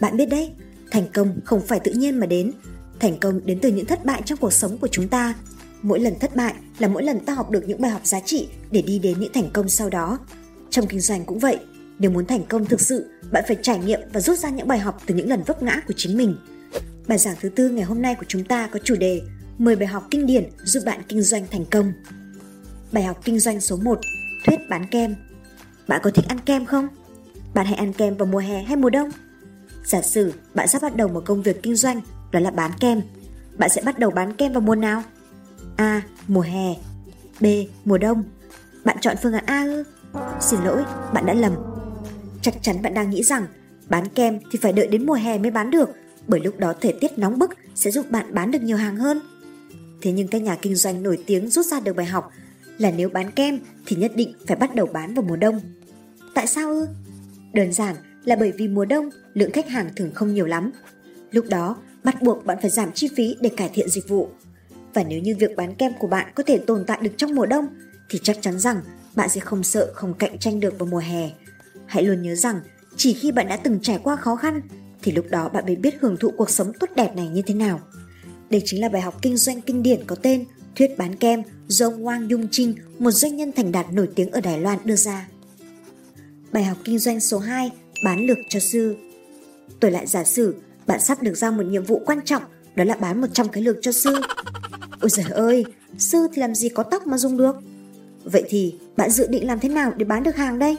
Bạn biết đấy, thành công không phải tự nhiên mà đến. Thành công đến từ những thất bại trong cuộc sống của chúng ta. Mỗi lần thất bại là mỗi lần ta học được những bài học giá trị để đi đến những thành công sau đó. Trong kinh doanh cũng vậy, nếu muốn thành công thực sự, bạn phải trải nghiệm và rút ra những bài học từ những lần vấp ngã của chính mình. Bài giảng thứ tư ngày hôm nay của chúng ta có chủ đề 10 bài học kinh điển giúp bạn kinh doanh thành công. Bài học kinh doanh số 1, thuyết bán kem. Bạn có thích ăn kem không? Bạn hay ăn kem vào mùa hè hay mùa đông? Giả sử bạn sắp bắt đầu một công việc kinh doanh, đó là bán kem. Bạn sẽ bắt đầu bán kem vào mùa nào? A. Mùa hè B. Mùa đông Bạn chọn phương án A ư? Xin lỗi, bạn đã lầm. Chắc chắn bạn đang nghĩ rằng bán kem thì phải đợi đến mùa hè mới bán được bởi lúc đó thời tiết nóng bức sẽ giúp bạn bán được nhiều hàng hơn. Thế nhưng các nhà kinh doanh nổi tiếng rút ra được bài học là nếu bán kem thì nhất định phải bắt đầu bán vào mùa đông. Tại sao ư? Đơn giản là bởi vì mùa đông lượng khách hàng thường không nhiều lắm. Lúc đó bắt buộc bạn phải giảm chi phí để cải thiện dịch vụ. Và nếu như việc bán kem của bạn có thể tồn tại được trong mùa đông thì chắc chắn rằng bạn sẽ không sợ không cạnh tranh được vào mùa hè. Hãy luôn nhớ rằng chỉ khi bạn đã từng trải qua khó khăn thì lúc đó bạn mới biết hưởng thụ cuộc sống tốt đẹp này như thế nào. Đây chính là bài học kinh doanh kinh điển có tên Thuyết bán kem do ông Wang Dung Trinh, một doanh nhân thành đạt nổi tiếng ở Đài Loan đưa ra. Bài học kinh doanh số 2, bán lược cho sư. Tôi lại giả sử bạn sắp được giao một nhiệm vụ quan trọng, đó là bán 100 cái lược cho sư. Ôi giời ơi, sư thì làm gì có tóc mà dùng được? Vậy thì bạn dự định làm thế nào để bán được hàng đây?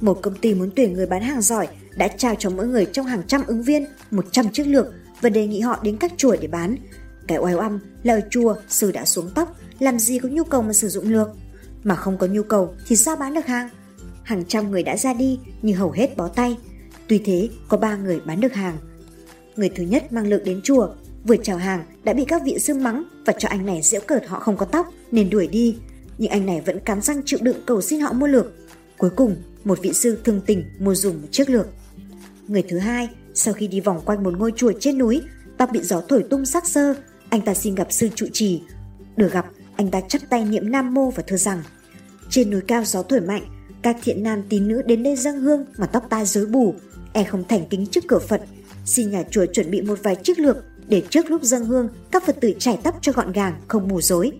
Một công ty muốn tuyển người bán hàng giỏi đã trao cho mỗi người trong hàng trăm ứng viên 100 chiếc lược và đề nghị họ đến các chùa để bán. Cái oai oăm là ở chùa sư đã xuống tóc, làm gì có nhu cầu mà sử dụng lược. Mà không có nhu cầu thì sao bán được hàng? Hàng trăm người đã ra đi nhưng hầu hết bó tay. Tuy thế có ba người bán được hàng. Người thứ nhất mang lược đến chùa, vừa chào hàng đã bị các vị sư mắng và cho anh này giễu cợt họ không có tóc nên đuổi đi. Nhưng anh này vẫn cắn răng chịu đựng cầu xin họ mua lược. Cuối cùng, một vị sư thương tình mua dùng một chiếc lược. Người thứ hai, sau khi đi vòng quanh một ngôi chùa trên núi, tóc bị gió thổi tung sắc sơ, anh ta xin gặp sư trụ trì. Được gặp, anh ta chắp tay niệm Nam Mô và thưa rằng Trên núi cao gió thổi mạnh, các thiện nam tín nữ đến đây dâng hương mà tóc tai rối bù, e không thành kính trước cửa Phật. Xin nhà chùa chuẩn bị một vài chiếc lược để trước lúc dâng hương các Phật tử trải tóc cho gọn gàng, không mù rối.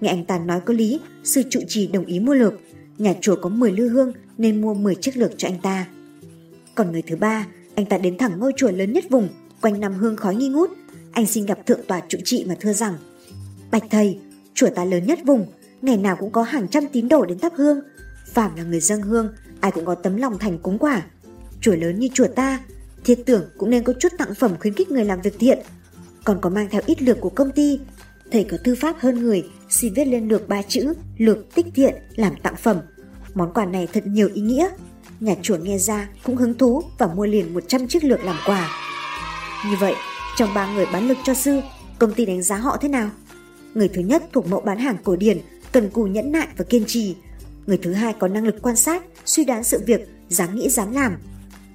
Nghe anh ta nói có lý, sư trụ trì đồng ý mua lược. Nhà chùa có 10 lư hương nên mua 10 chiếc lược cho anh ta. Còn người thứ ba, anh ta đến thẳng ngôi chùa lớn nhất vùng, quanh năm hương khói nghi ngút. Anh xin gặp thượng tòa trụ trị mà thưa rằng Bạch thầy, chùa ta lớn nhất vùng, ngày nào cũng có hàng trăm tín đồ đến thắp hương. Phạm là người dâng hương, ai cũng có tấm lòng thành cúng quả. Chùa lớn như chùa ta, thiết tưởng cũng nên có chút tặng phẩm khuyến khích người làm việc thiện. Còn có mang theo ít lược của công ty, thầy có thư pháp hơn người, xin viết lên lược ba chữ, lược tích thiện làm tặng phẩm. Món quà này thật nhiều ý nghĩa, Nhà chùa nghe ra cũng hứng thú và mua liền 100 chiếc lược làm quà. Như vậy, trong ba người bán lược cho sư, công ty đánh giá họ thế nào? Người thứ nhất thuộc mẫu bán hàng cổ điển, cần cù nhẫn nại và kiên trì. Người thứ hai có năng lực quan sát, suy đoán sự việc, dám nghĩ dám làm.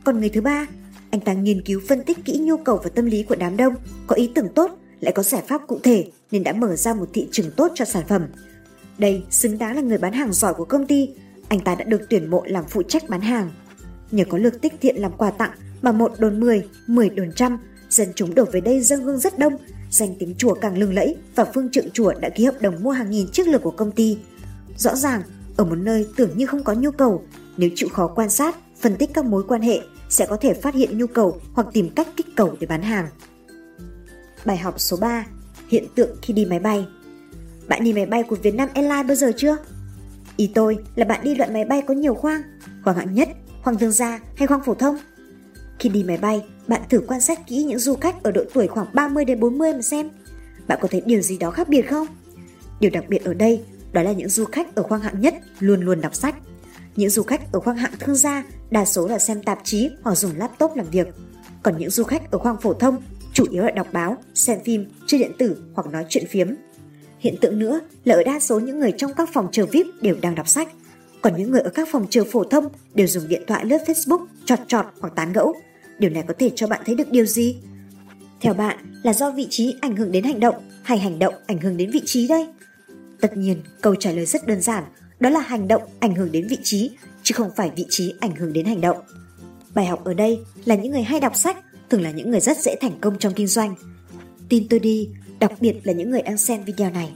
Còn người thứ ba, anh ta nghiên cứu phân tích kỹ nhu cầu và tâm lý của đám đông, có ý tưởng tốt, lại có giải pháp cụ thể nên đã mở ra một thị trường tốt cho sản phẩm. Đây xứng đáng là người bán hàng giỏi của công ty, anh ta đã được tuyển mộ làm phụ trách bán hàng. Nhờ có lượt tích thiện làm quà tặng mà một đồn 10, 10 đồn trăm, dân chúng đổ về đây dâng hương rất đông, danh tiếng chùa càng lừng lẫy và phương trượng chùa đã ký hợp đồng mua hàng nghìn chiếc lược của công ty. Rõ ràng, ở một nơi tưởng như không có nhu cầu, nếu chịu khó quan sát, phân tích các mối quan hệ sẽ có thể phát hiện nhu cầu hoặc tìm cách kích cầu để bán hàng. Bài học số 3. Hiện tượng khi đi máy bay Bạn đi máy bay của Vietnam Airlines bao giờ chưa? Ý tôi là bạn đi loại máy bay có nhiều khoang, khoang hạng nhất, khoang thương gia hay khoang phổ thông. Khi đi máy bay, bạn thử quan sát kỹ những du khách ở độ tuổi khoảng 30 đến 40 mà xem. Bạn có thấy điều gì đó khác biệt không? Điều đặc biệt ở đây đó là những du khách ở khoang hạng nhất luôn luôn đọc sách. Những du khách ở khoang hạng thương gia đa số là xem tạp chí hoặc dùng laptop làm việc. Còn những du khách ở khoang phổ thông chủ yếu là đọc báo, xem phim, chơi điện tử hoặc nói chuyện phiếm. Hiện tượng nữa là ở đa số những người trong các phòng chờ VIP đều đang đọc sách, còn những người ở các phòng chờ phổ thông đều dùng điện thoại lướt Facebook, trọt trọt hoặc tán gẫu. Điều này có thể cho bạn thấy được điều gì? Theo bạn là do vị trí ảnh hưởng đến hành động hay hành động ảnh hưởng đến vị trí đây? Tất nhiên, câu trả lời rất đơn giản, đó là hành động ảnh hưởng đến vị trí, chứ không phải vị trí ảnh hưởng đến hành động. Bài học ở đây là những người hay đọc sách thường là những người rất dễ thành công trong kinh doanh. Tin tôi đi, đặc biệt là những người đang xem video này.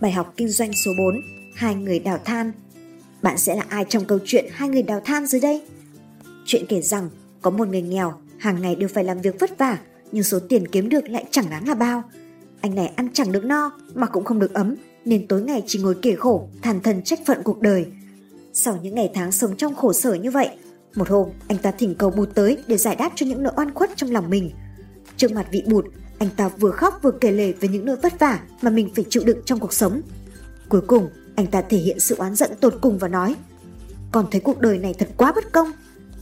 Bài học kinh doanh số 4 Hai người đào than Bạn sẽ là ai trong câu chuyện hai người đào than dưới đây? Chuyện kể rằng có một người nghèo hàng ngày đều phải làm việc vất vả nhưng số tiền kiếm được lại chẳng đáng là bao. Anh này ăn chẳng được no mà cũng không được ấm nên tối ngày chỉ ngồi kể khổ, than thân trách phận cuộc đời. Sau những ngày tháng sống trong khổ sở như vậy, một hôm anh ta thỉnh cầu bụt tới để giải đáp cho những nỗi oan khuất trong lòng mình. Trước mặt vị bụt, anh ta vừa khóc vừa kể lể về những nỗi vất vả mà mình phải chịu đựng trong cuộc sống. Cuối cùng, anh ta thể hiện sự oán giận tột cùng và nói Con thấy cuộc đời này thật quá bất công.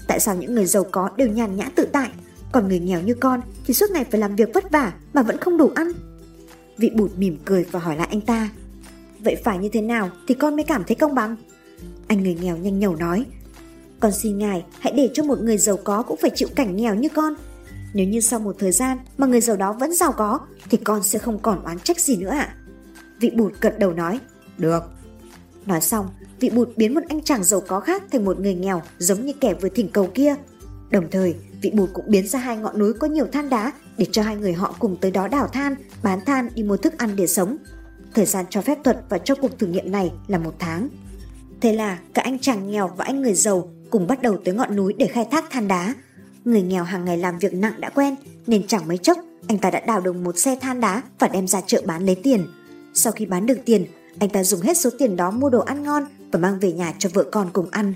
Tại sao những người giàu có đều nhàn nhã tự tại, còn người nghèo như con thì suốt ngày phải làm việc vất vả mà vẫn không đủ ăn? Vị bụt mỉm cười và hỏi lại anh ta Vậy phải như thế nào thì con mới cảm thấy công bằng? Anh người nghèo nhanh nhẩu nói. Con xin ngài hãy để cho một người giàu có cũng phải chịu cảnh nghèo như con. Nếu như sau một thời gian mà người giàu đó vẫn giàu có Thì con sẽ không còn oán trách gì nữa ạ. Vị bụt gật đầu nói. Được. Nói xong vị bụt biến một anh chàng giàu có khác thành một người nghèo giống như kẻ vừa thỉnh cầu kia. Đồng thời vị bụt cũng biến ra hai ngọn núi có nhiều than đá để cho hai người họ cùng tới đó đào than, bán than đi mua thức ăn để sống. Thời gian cho phép thuật và cho cuộc thử nghiệm này là một tháng. Thế là cả anh chàng nghèo và anh người giàu cùng bắt đầu tới ngọn núi để khai thác than đá. Người nghèo hàng ngày làm việc nặng đã quen nên chẳng mấy chốc anh ta đã đào được một xe than đá và đem ra chợ bán lấy tiền. Sau khi bán được tiền, anh ta dùng hết số tiền đó mua đồ ăn ngon và mang về nhà cho vợ con cùng ăn.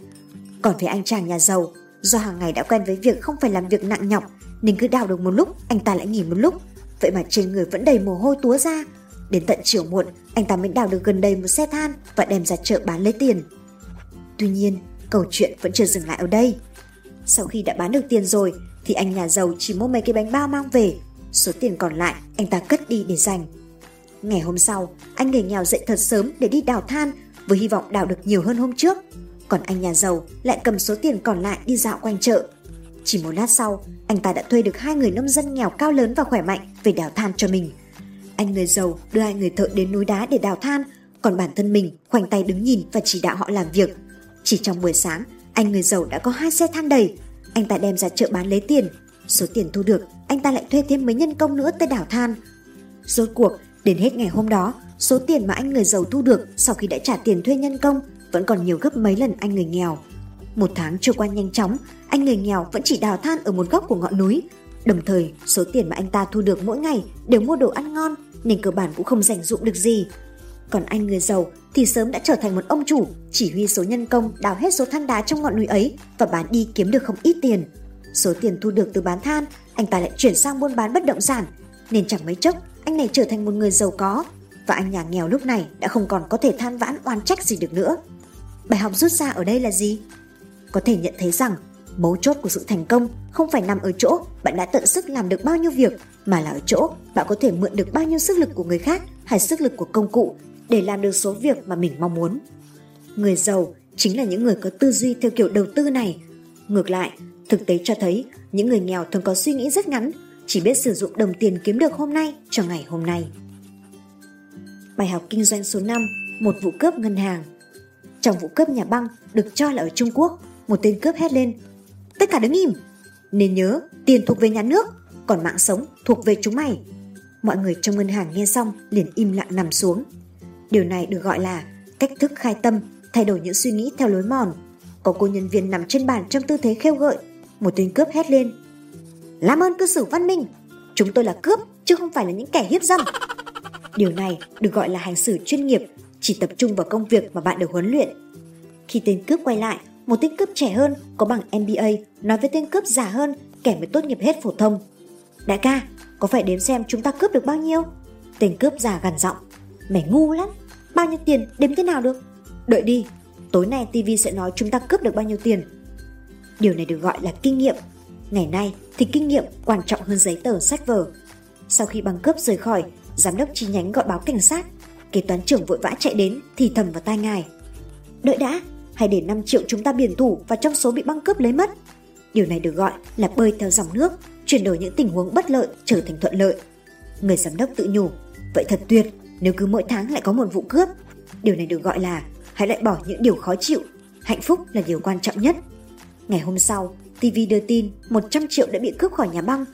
Còn với anh chàng nhà giàu, do hàng ngày đã quen với việc không phải làm việc nặng nhọc nên cứ đào được một lúc anh ta lại nghỉ một lúc. Vậy mà trên người vẫn đầy mồ hôi túa ra. Đến tận chiều muộn, anh ta mới đào được gần đầy một xe than và đem ra chợ bán lấy tiền. Tuy nhiên, câu chuyện vẫn chưa dừng lại ở đây. Sau khi đã bán được tiền rồi, thì anh nhà giàu chỉ mua mấy cái bánh bao mang về. Số tiền còn lại, anh ta cất đi để dành. Ngày hôm sau, anh người nghèo dậy thật sớm để đi đào than với hy vọng đào được nhiều hơn hôm trước. Còn anh nhà giàu lại cầm số tiền còn lại đi dạo quanh chợ. Chỉ một lát sau, anh ta đã thuê được hai người nông dân nghèo cao lớn và khỏe mạnh về đào than cho mình. Anh người giàu đưa hai người thợ đến núi đá để đào than, còn bản thân mình khoanh tay đứng nhìn và chỉ đạo họ làm việc. Chỉ trong buổi sáng, anh người giàu đã có hai xe than đầy. Anh ta đem ra chợ bán lấy tiền. Số tiền thu được, anh ta lại thuê thêm mấy nhân công nữa tới đào than. Rốt cuộc, đến hết ngày hôm đó, số tiền mà anh người giàu thu được sau khi đã trả tiền thuê nhân công vẫn còn nhiều gấp mấy lần anh người nghèo. Một tháng trôi qua nhanh chóng, anh người nghèo vẫn chỉ đào than ở một góc của ngọn núi. Đồng thời, số tiền mà anh ta thu được mỗi ngày đều mua đồ ăn ngon nên cơ bản cũng không rảnh dụng được gì. Còn anh người giàu thì sớm đã trở thành một ông chủ, chỉ huy số nhân công đào hết số than đá trong ngọn núi ấy và bán đi kiếm được không ít tiền. Số tiền thu được từ bán than, anh ta lại chuyển sang buôn bán bất động sản, nên chẳng mấy chốc anh này trở thành một người giàu có và anh nhà nghèo lúc này đã không còn có thể than vãn oan trách gì được nữa. Bài học rút ra ở đây là gì? Có thể nhận thấy rằng mấu chốt của sự thành công không phải nằm ở chỗ bạn đã tận sức làm được bao nhiêu việc mà là ở chỗ bạn có thể mượn được bao nhiêu sức lực của người khác hay sức lực của công cụ để làm được số việc mà mình mong muốn. Người giàu chính là những người có tư duy theo kiểu đầu tư này. Ngược lại, thực tế cho thấy những người nghèo thường có suy nghĩ rất ngắn, chỉ biết sử dụng đồng tiền kiếm được hôm nay cho ngày hôm nay. Bài học kinh doanh số 5, một vụ cướp ngân hàng. Trong vụ cướp nhà băng được cho là ở Trung Quốc, một tên cướp hét lên. Tất cả đứng im! Nên nhớ, tiền thuộc về nhà nước, còn mạng sống thuộc về chúng mày. Mọi người trong ngân hàng nghe xong liền im lặng nằm xuống. Điều này được gọi là cách thức khai tâm, thay đổi những suy nghĩ theo lối mòn. Có cô nhân viên nằm trên bàn trong tư thế khêu gợi. Một tên cướp hét lên. Làm ơn cư xử văn minh, chúng tôi là cướp chứ không phải là những kẻ hiếp dâm. Điều này được gọi là hành xử chuyên nghiệp, chỉ tập trung vào công việc mà bạn được huấn luyện. Khi tên cướp quay lại, một tên cướp trẻ hơn có bằng MBA nói với tên cướp già hơn kẻ mới tốt nghiệp hết phổ thông. Đại ca, có phải đếm xem chúng ta cướp được bao nhiêu? Tên cướp già gằn giọng. Mày ngu lắm, bao nhiêu tiền đếm thế nào được? Đợi đi, tối nay TV sẽ nói chúng ta cướp được bao nhiêu tiền. Điều này được gọi là kinh nghiệm. Ngày nay thì kinh nghiệm quan trọng hơn giấy tờ sách vở. Sau khi băng cướp rời khỏi, giám đốc chi nhánh gọi báo cảnh sát. Kế toán trưởng vội vã chạy đến thì thầm vào tai ngài. Đợi đã, hãy để 5 triệu chúng ta biển thủ và trong số bị băng cướp lấy mất. Điều này được gọi là bơi theo dòng nước, chuyển đổi những tình huống bất lợi trở thành thuận lợi. Người giám đốc tự nhủ, vậy thật tuyệt nếu cứ mỗi tháng lại có một vụ cướp. Điều này được gọi là hãy lại bỏ những điều khó chịu, hạnh phúc là điều quan trọng nhất. Ngày hôm sau, TV đưa tin 100 triệu đã bị cướp khỏi nhà băng.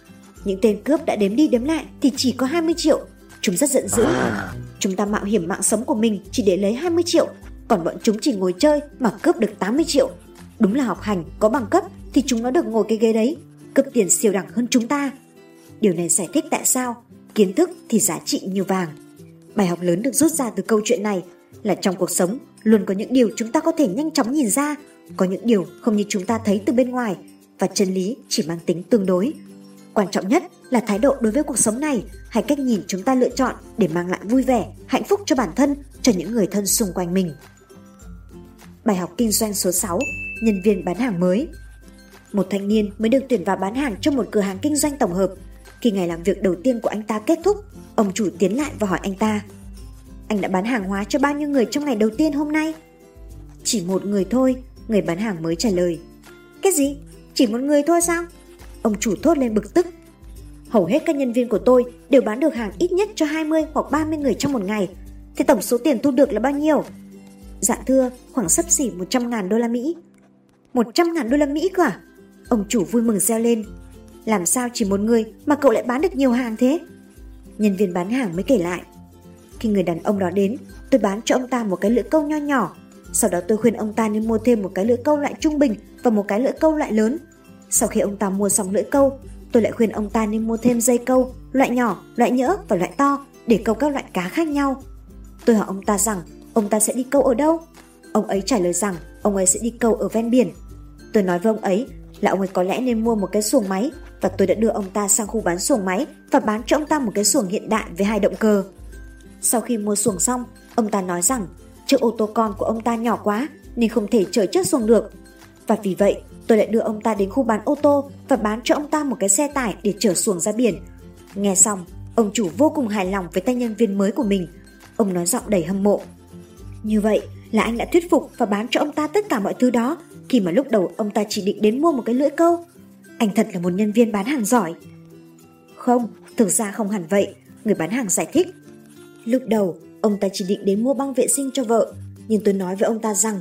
Những tên cướp đã đếm đi đếm lại thì chỉ có 20 triệu. Chúng rất giận dữ. Chúng ta mạo hiểm mạng sống của mình chỉ để lấy 20 triệu, còn bọn chúng chỉ ngồi chơi mà cướp được 80 triệu. Đúng là học hành, có bằng cấp thì chúng nó được ngồi cái ghế đấy, cướp tiền siêu đẳng hơn chúng ta. Điều này giải thích tại sao kiến thức thì giá trị như vàng. Bài học lớn được rút ra từ câu chuyện này là trong cuộc sống luôn có những điều chúng ta có thể nhanh chóng nhìn ra, có những điều không như chúng ta thấy từ bên ngoài và chân lý chỉ mang tính tương đối. Quan trọng nhất là thái độ đối với cuộc sống này hay cách nhìn chúng ta lựa chọn để mang lại vui vẻ, hạnh phúc cho bản thân, cho những người thân xung quanh mình. Bài học kinh doanh số 6, nhân viên bán hàng mới. Một thanh niên mới được tuyển vào bán hàng trong một cửa hàng kinh doanh tổng hợp. Khi ngày làm việc đầu tiên của anh ta kết thúc, ông chủ tiến lại và hỏi anh ta Anh đã bán hàng hóa cho bao nhiêu người trong ngày đầu tiên hôm nay? Chỉ một người thôi, người bán hàng mới trả lời Cái gì? Chỉ một người thôi sao? Ông chủ thốt lên bực tức Hầu hết các nhân viên của tôi đều bán được hàng ít nhất cho 20 hoặc 30 người trong một ngày. Thì tổng số tiền thu được là bao nhiêu? Dạ thưa, khoảng sấp xỉ 100 ngàn đô la Mỹ. 100 ngàn đô la Mỹ cơ à? Ông chủ vui mừng reo lên. Làm sao chỉ một người mà cậu lại bán được nhiều hàng thế? Nhân viên bán hàng mới kể lại. Khi người đàn ông đó đến, tôi bán cho ông ta một cái lưỡi câu nho nhỏ. Sau đó tôi khuyên ông ta nên mua thêm một cái lưỡi câu loại trung bình và một cái lưỡi câu loại lớn. Sau khi ông ta mua xong lưỡi câu, tôi lại khuyên ông ta nên mua thêm dây câu, loại nhỏ, loại nhỡ và loại to để câu các loại cá khác nhau. Tôi hỏi ông ta rằng ông ta sẽ đi câu ở đâu? Ông ấy trả lời rằng ông ấy sẽ đi câu ở ven biển. Tôi nói với ông ấy là ông ấy có lẽ nên mua một cái xuồng máy và tôi đã đưa ông ta sang khu bán xuồng máy và bán cho ông ta một cái xuồng hiện đại với hai động cơ. Sau khi mua xuồng xong, ông ta nói rằng chiếc ô tô con của ông ta nhỏ quá nên không thể chở chiếc xuồng được. Và vì vậy, tôi lại đưa ông ta đến khu bán ô tô và bán cho ông ta một cái xe tải để chở xuồng ra biển. Nghe xong, ông chủ vô cùng hài lòng với tay nhân viên mới của mình. Ông nói giọng đầy hâm mộ. Như vậy là anh đã thuyết phục và bán cho ông ta tất cả mọi thứ đó khi mà lúc đầu ông ta chỉ định đến mua một cái lưỡi câu. Anh thật là một nhân viên bán hàng giỏi. Không, thực ra không hẳn vậy, người bán hàng giải thích. Lúc đầu, ông ta chỉ định đến mua băng vệ sinh cho vợ, nhưng tôi nói với ông ta rằng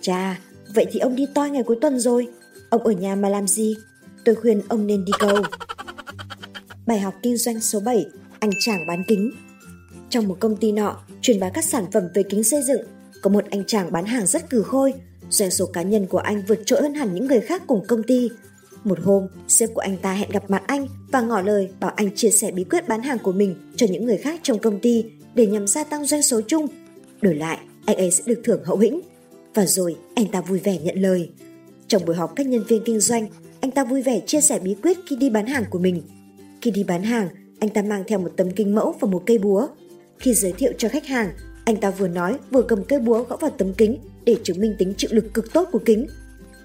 Chà, vậy thì ông đi toi ngày cuối tuần rồi, ông ở nhà mà làm gì? Tôi khuyên ông nên đi câu. Bài học kinh doanh số 7, anh chàng bán kính. Trong một công ty nọ, truyền bá các sản phẩm về kính xây dựng, có một anh chàng bán hàng rất cừ khôi, doanh số cá nhân của anh vượt trội hơn hẳn những người khác cùng công ty. Một hôm, sếp của anh ta hẹn gặp mặt anh và ngỏ lời bảo anh chia sẻ bí quyết bán hàng của mình cho những người khác trong công ty để nhằm gia tăng doanh số chung. Đổi lại, anh ấy sẽ được thưởng hậu hĩnh. Và rồi, anh ta vui vẻ nhận lời. Trong buổi họp các nhân viên kinh doanh, anh ta vui vẻ chia sẻ bí quyết khi đi bán hàng của mình. Khi đi bán hàng, anh ta mang theo một tấm kinh mẫu và một cây búa. Khi giới thiệu cho khách hàng, anh ta vừa nói vừa cầm cây búa gõ vào tấm kính để chứng minh tính chịu lực cực tốt của kính.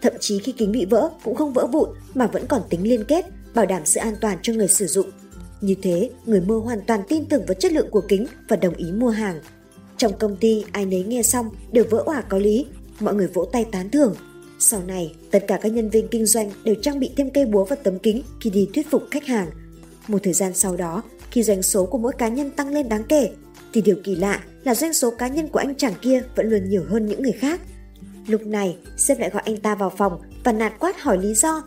Thậm chí khi kính bị vỡ cũng không vỡ vụn mà vẫn còn tính liên kết, bảo đảm sự an toàn cho người sử dụng. Như thế, người mua hoàn toàn tin tưởng vào chất lượng của kính và đồng ý mua hàng. Trong công ty, ai nấy nghe xong đều vỡ òa có lý, mọi người vỗ tay tán thưởng. Sau này, tất cả các nhân viên kinh doanh đều trang bị thêm cây búa và tấm kính khi đi thuyết phục khách hàng. Một thời gian sau đó, khi doanh số của mỗi cá nhân tăng lên đáng kể, thì điều kỳ lạ là doanh số cá nhân của anh chàng kia vẫn luôn nhiều hơn những người khác. Lúc này, sếp lại gọi anh ta vào phòng và nạt quát hỏi lý do.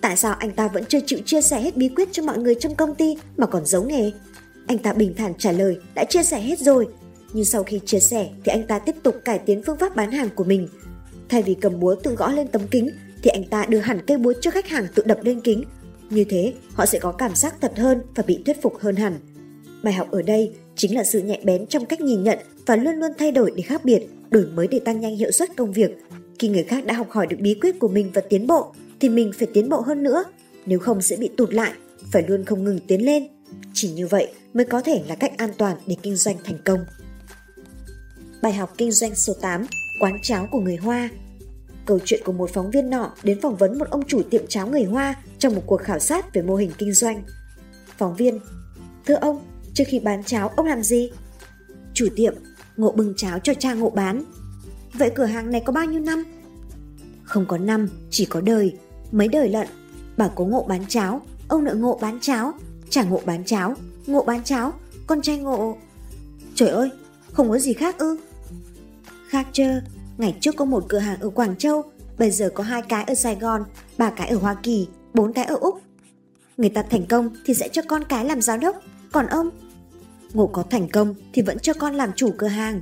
Tại sao anh ta vẫn chưa chịu chia sẻ hết bí quyết cho mọi người trong công ty mà còn giấu nghề? Anh ta bình thản trả lời đã chia sẻ hết rồi. Nhưng sau khi chia sẻ thì anh ta tiếp tục cải tiến phương pháp bán hàng của mình. Thay vì cầm búa tự gõ lên tấm kính thì anh ta đưa hẳn cây búa cho khách hàng tự đập lên kính. Như thế, họ sẽ có cảm giác thật hơn và bị thuyết phục hơn hẳn. Bài học ở đây chính là sự nhạy bén trong cách nhìn nhận và luôn luôn thay đổi để khác biệt, đổi mới để tăng nhanh hiệu suất công việc. Khi người khác đã học hỏi được bí quyết của mình và tiến bộ, thì mình phải tiến bộ hơn nữa, nếu không sẽ bị tụt lại, phải luôn không ngừng tiến lên. Chỉ như vậy mới có thể là cách an toàn để kinh doanh thành công. Bài học kinh doanh số 8, quán cháo của người Hoa. Câu chuyện của một phóng viên nọ đến phỏng vấn một ông chủ tiệm cháo người Hoa trong một cuộc khảo sát về mô hình kinh doanh. Phóng viên, thưa ông, Trước khi bán cháo ông làm gì? Chủ tiệm, ngộ bưng cháo cho cha ngộ bán. Vậy cửa hàng này có bao nhiêu năm? Không có năm, chỉ có đời. Mấy đời lận. Bà cố ngộ bán cháo, ông nợ ngộ bán cháo, trả ngộ bán cháo, ngộ bán cháo, con trai ngộ... Trời ơi, không có gì khác ư? Khác chơ, ngày trước có một cửa hàng ở Quảng Châu, Bây giờ có hai cái ở Sài Gòn, ba cái ở Hoa Kỳ, bốn cái ở Úc. Người ta thành công thì sẽ cho con cái làm giám đốc, còn ông? Ngộ có thành công thì vẫn cho con làm chủ cửa hàng.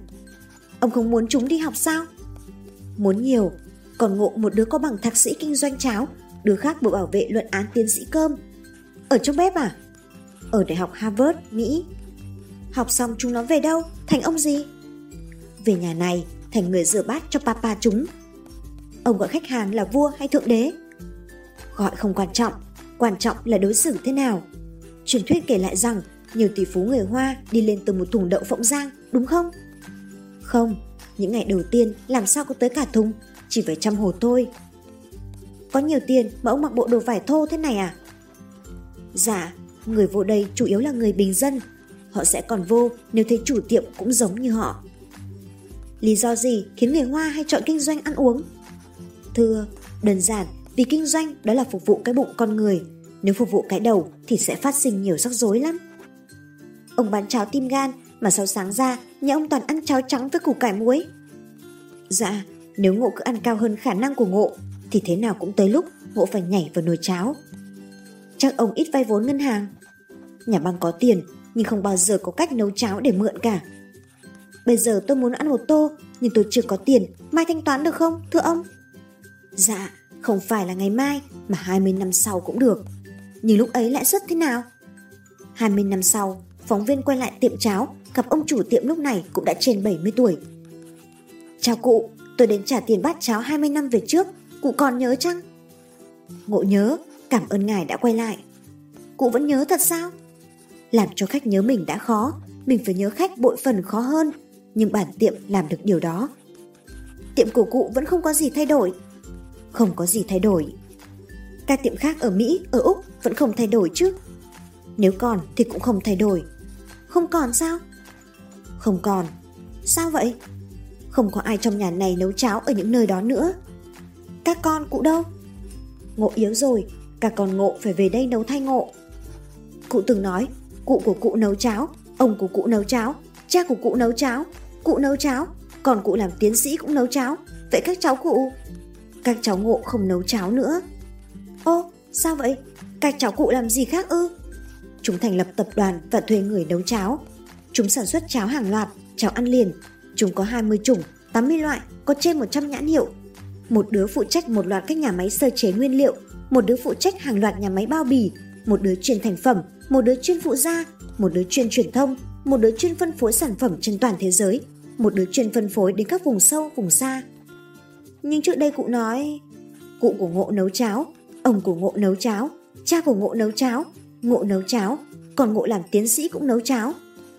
Ông không muốn chúng đi học sao? Muốn nhiều, còn ngộ một đứa có bằng thạc sĩ kinh doanh cháo, đứa khác bộ bảo vệ luận án tiến sĩ cơm. Ở trong bếp à? Ở Đại học Harvard, Mỹ. Học xong chúng nó về đâu? Thành ông gì? Về nhà này, thành người rửa bát cho papa chúng. Ông gọi khách hàng là vua hay thượng đế? Gọi không quan trọng, quan trọng là đối xử thế nào. Truyền thuyết kể lại rằng nhiều tỷ phú người Hoa đi lên từ một thùng đậu phộng giang, đúng không? Không, những ngày đầu tiên làm sao có tới cả thùng, chỉ phải trăm hồ thôi. Có nhiều tiền mà ông mặc bộ đồ vải thô thế này à? Dạ, người vô đây chủ yếu là người bình dân. Họ sẽ còn vô nếu thấy chủ tiệm cũng giống như họ. Lý do gì khiến người Hoa hay chọn kinh doanh ăn uống? Thưa, đơn giản vì kinh doanh đó là phục vụ cái bụng con người. Nếu phục vụ cái đầu thì sẽ phát sinh nhiều rắc rối lắm. Ông bán cháo tim gan mà sau sáng ra nhà ông toàn ăn cháo trắng với củ cải muối. Dạ, nếu ngộ cứ ăn cao hơn khả năng của ngộ thì thế nào cũng tới lúc ngộ phải nhảy vào nồi cháo. Chắc ông ít vay vốn ngân hàng. Nhà băng có tiền nhưng không bao giờ có cách nấu cháo để mượn cả. Bây giờ tôi muốn ăn một tô nhưng tôi chưa có tiền, mai thanh toán được không, thưa ông? Dạ, không phải là ngày mai mà 20 năm sau cũng được. Nhưng lúc ấy lãi suất thế nào? 20 năm sau, phóng viên quay lại tiệm cháo, gặp ông chủ tiệm lúc này cũng đã trên 70 tuổi. Chào cụ, tôi đến trả tiền bát cháo 20 năm về trước, cụ còn nhớ chăng? Ngộ nhớ, cảm ơn ngài đã quay lại. Cụ vẫn nhớ thật sao? Làm cho khách nhớ mình đã khó, mình phải nhớ khách bội phần khó hơn, nhưng bản tiệm làm được điều đó. Tiệm của cụ vẫn không có gì thay đổi. Không có gì thay đổi. Các tiệm khác ở Mỹ, ở Úc vẫn không thay đổi chứ. Nếu còn thì cũng không thay đổi. Không còn sao? Không còn. Sao vậy? Không có ai trong nhà này nấu cháo ở những nơi đó nữa. Các con cụ đâu? Ngộ yếu rồi, cả con ngộ phải về đây nấu thay ngộ. Cụ từng nói, cụ của cụ nấu cháo, ông của cụ nấu cháo, cha của cụ nấu cháo, cụ nấu cháo, còn cụ làm tiến sĩ cũng nấu cháo, vậy các cháu cụ? Các cháu ngộ không nấu cháo nữa. Ô, sao vậy? Các cháu cụ làm gì khác ư? Chúng thành lập tập đoàn và thuê người nấu cháo. Chúng sản xuất cháo hàng loạt, cháo ăn liền. Chúng có 20 chủng, 80 loại, có trên 100 nhãn hiệu. Một đứa phụ trách một loạt các nhà máy sơ chế nguyên liệu, một đứa phụ trách hàng loạt nhà máy bao bì, một đứa chuyên thành phẩm, một đứa chuyên phụ gia, một đứa chuyên truyền thông, một đứa chuyên phân phối sản phẩm trên toàn thế giới, một đứa chuyên phân phối đến các vùng sâu, vùng xa. Nhưng trước đây cụ nói, cụ của ngộ nấu cháo, ông của ngộ nấu cháo, cha của ngộ nấu cháo, ngộ nấu cháo, còn ngộ làm tiến sĩ cũng nấu cháo.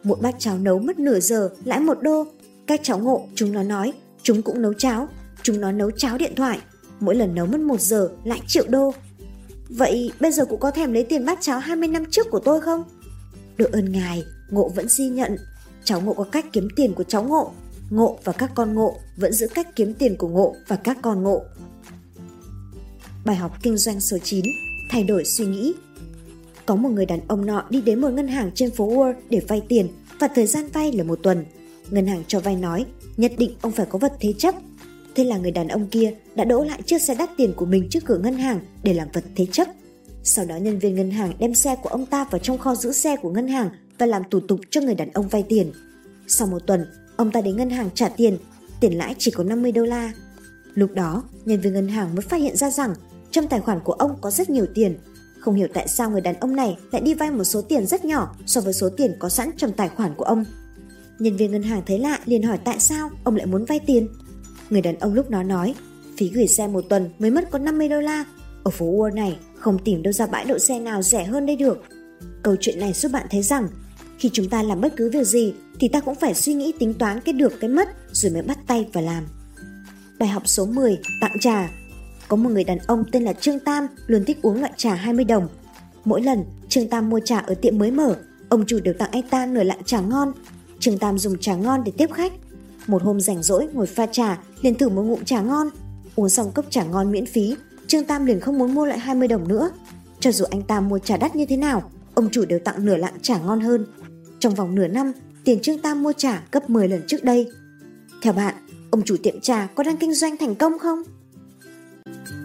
Mỗi bát cháo nấu mất nửa giờ, lãi một đô. Các cháu ngộ, chúng nó nói, chúng cũng nấu cháo, chúng nó nấu cháo điện thoại. Mỗi lần nấu mất một giờ, lãi triệu đô. Vậy bây giờ cũng có thèm lấy tiền bát cháo 20 năm trước của tôi không? Được ơn ngài, ngộ vẫn di nhận. Cháu ngộ có cách kiếm tiền của cháu ngộ. Ngộ và các con ngộ vẫn giữ cách kiếm tiền của ngộ và các con ngộ. Bài học kinh doanh số 9 Thay đổi suy nghĩ có một người đàn ông nọ đi đến một ngân hàng trên phố Wall để vay tiền và thời gian vay là một tuần. Ngân hàng cho vay nói, nhất định ông phải có vật thế chấp. Thế là người đàn ông kia đã đỗ lại chiếc xe đắt tiền của mình trước cửa ngân hàng để làm vật thế chấp. Sau đó nhân viên ngân hàng đem xe của ông ta vào trong kho giữ xe của ngân hàng và làm thủ tục cho người đàn ông vay tiền. Sau một tuần, ông ta đến ngân hàng trả tiền, tiền lãi chỉ có 50 đô la. Lúc đó, nhân viên ngân hàng mới phát hiện ra rằng trong tài khoản của ông có rất nhiều tiền không hiểu tại sao người đàn ông này lại đi vay một số tiền rất nhỏ so với số tiền có sẵn trong tài khoản của ông. Nhân viên ngân hàng thấy lạ liền hỏi tại sao ông lại muốn vay tiền. Người đàn ông lúc đó nói, phí gửi xe một tuần mới mất có 50 đô la. Ở phố Wall này không tìm đâu ra bãi đậu xe nào rẻ hơn đây được. Câu chuyện này giúp bạn thấy rằng khi chúng ta làm bất cứ việc gì thì ta cũng phải suy nghĩ tính toán cái được cái mất rồi mới bắt tay và làm. Bài học số 10 tặng trà có một người đàn ông tên là Trương Tam luôn thích uống loại trà 20 đồng. Mỗi lần Trương Tam mua trà ở tiệm mới mở, ông chủ đều tặng anh ta nửa lạng trà ngon. Trương Tam dùng trà ngon để tiếp khách. Một hôm rảnh rỗi ngồi pha trà, liền thử một ngụm trà ngon. Uống xong cốc trà ngon miễn phí, Trương Tam liền không muốn mua lại 20 đồng nữa. Cho dù anh ta mua trà đắt như thế nào, ông chủ đều tặng nửa lạng trà ngon hơn. Trong vòng nửa năm, tiền Trương Tam mua trà gấp 10 lần trước đây. Theo bạn, ông chủ tiệm trà có đang kinh doanh thành công không? Thank you.